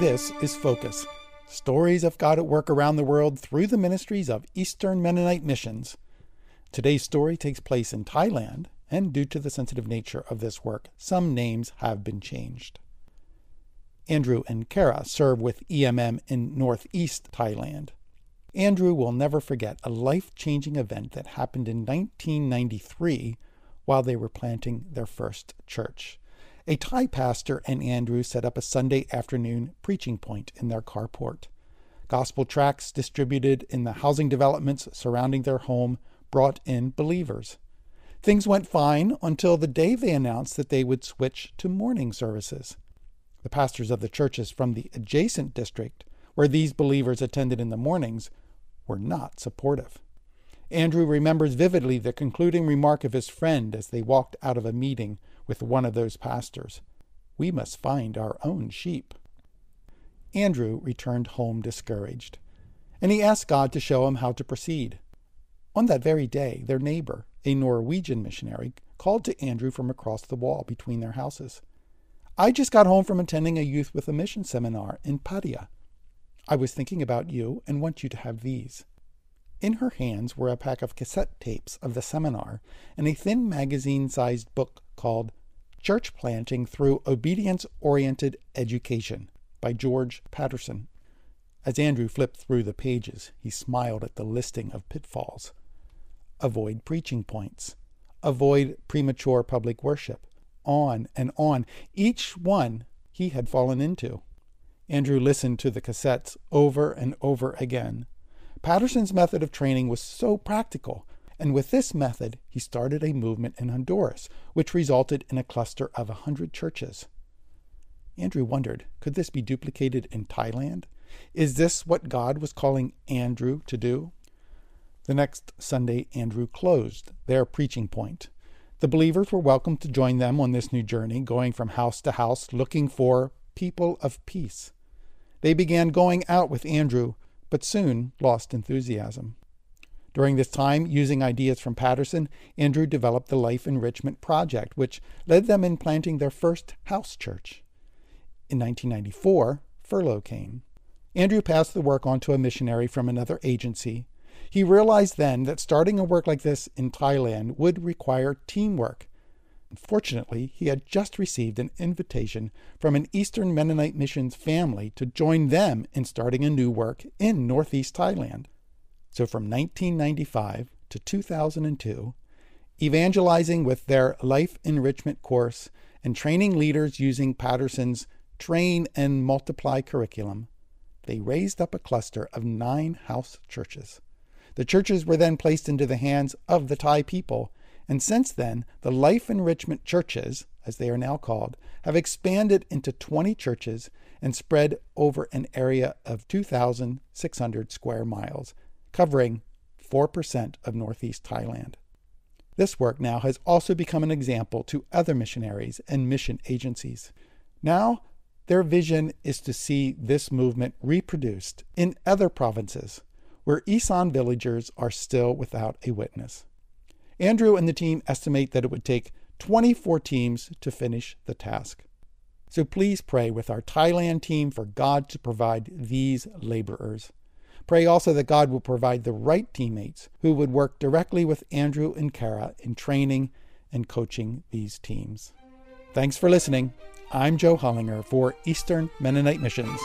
This is Focus Stories of God at Work Around the World through the ministries of Eastern Mennonite Missions. Today's story takes place in Thailand, and due to the sensitive nature of this work, some names have been changed. Andrew and Kara serve with EMM in northeast Thailand. Andrew will never forget a life changing event that happened in 1993 while they were planting their first church. A Thai pastor and Andrew set up a Sunday afternoon preaching point in their carport. Gospel tracts distributed in the housing developments surrounding their home brought in believers. Things went fine until the day they announced that they would switch to morning services. The pastors of the churches from the adjacent district, where these believers attended in the mornings, were not supportive. Andrew remembers vividly the concluding remark of his friend as they walked out of a meeting with one of those pastors We must find our own sheep. Andrew returned home discouraged, and he asked God to show him how to proceed. On that very day, their neighbor, a Norwegian missionary, called to Andrew from across the wall between their houses. I just got home from attending a youth with a mission seminar in Pattaya. I was thinking about you and want you to have these. In her hands were a pack of cassette tapes of the seminar and a thin magazine sized book called Church Planting Through Obedience Oriented Education by George Patterson. As Andrew flipped through the pages, he smiled at the listing of pitfalls. Avoid preaching points. Avoid premature public worship on and on, each one he had fallen into. Andrew listened to the cassettes over and over again. Patterson's method of training was so practical, and with this method, he started a movement in Honduras, which resulted in a cluster of a hundred churches. Andrew wondered could this be duplicated in Thailand? Is this what God was calling Andrew to do? The next Sunday, Andrew closed their preaching point. The believers were welcome to join them on this new journey, going from house to house looking for people of peace. They began going out with Andrew, but soon lost enthusiasm. During this time, using ideas from Patterson, Andrew developed the Life Enrichment Project, which led them in planting their first house church. In 1994, furlough came. Andrew passed the work on to a missionary from another agency he realized then that starting a work like this in Thailand would require teamwork. Fortunately, he had just received an invitation from an Eastern Mennonite Missions family to join them in starting a new work in northeast Thailand. So from 1995 to 2002, evangelizing with their life enrichment course and training leaders using Patterson's Train and Multiply curriculum, they raised up a cluster of nine house churches. The churches were then placed into the hands of the Thai people, and since then, the Life Enrichment Churches, as they are now called, have expanded into 20 churches and spread over an area of 2,600 square miles, covering 4% of northeast Thailand. This work now has also become an example to other missionaries and mission agencies. Now, their vision is to see this movement reproduced in other provinces where Isan villagers are still without a witness. Andrew and the team estimate that it would take 24 teams to finish the task. So please pray with our Thailand team for God to provide these laborers. Pray also that God will provide the right teammates who would work directly with Andrew and Kara in training and coaching these teams. Thanks for listening. I'm Joe Hollinger for Eastern Mennonite Missions.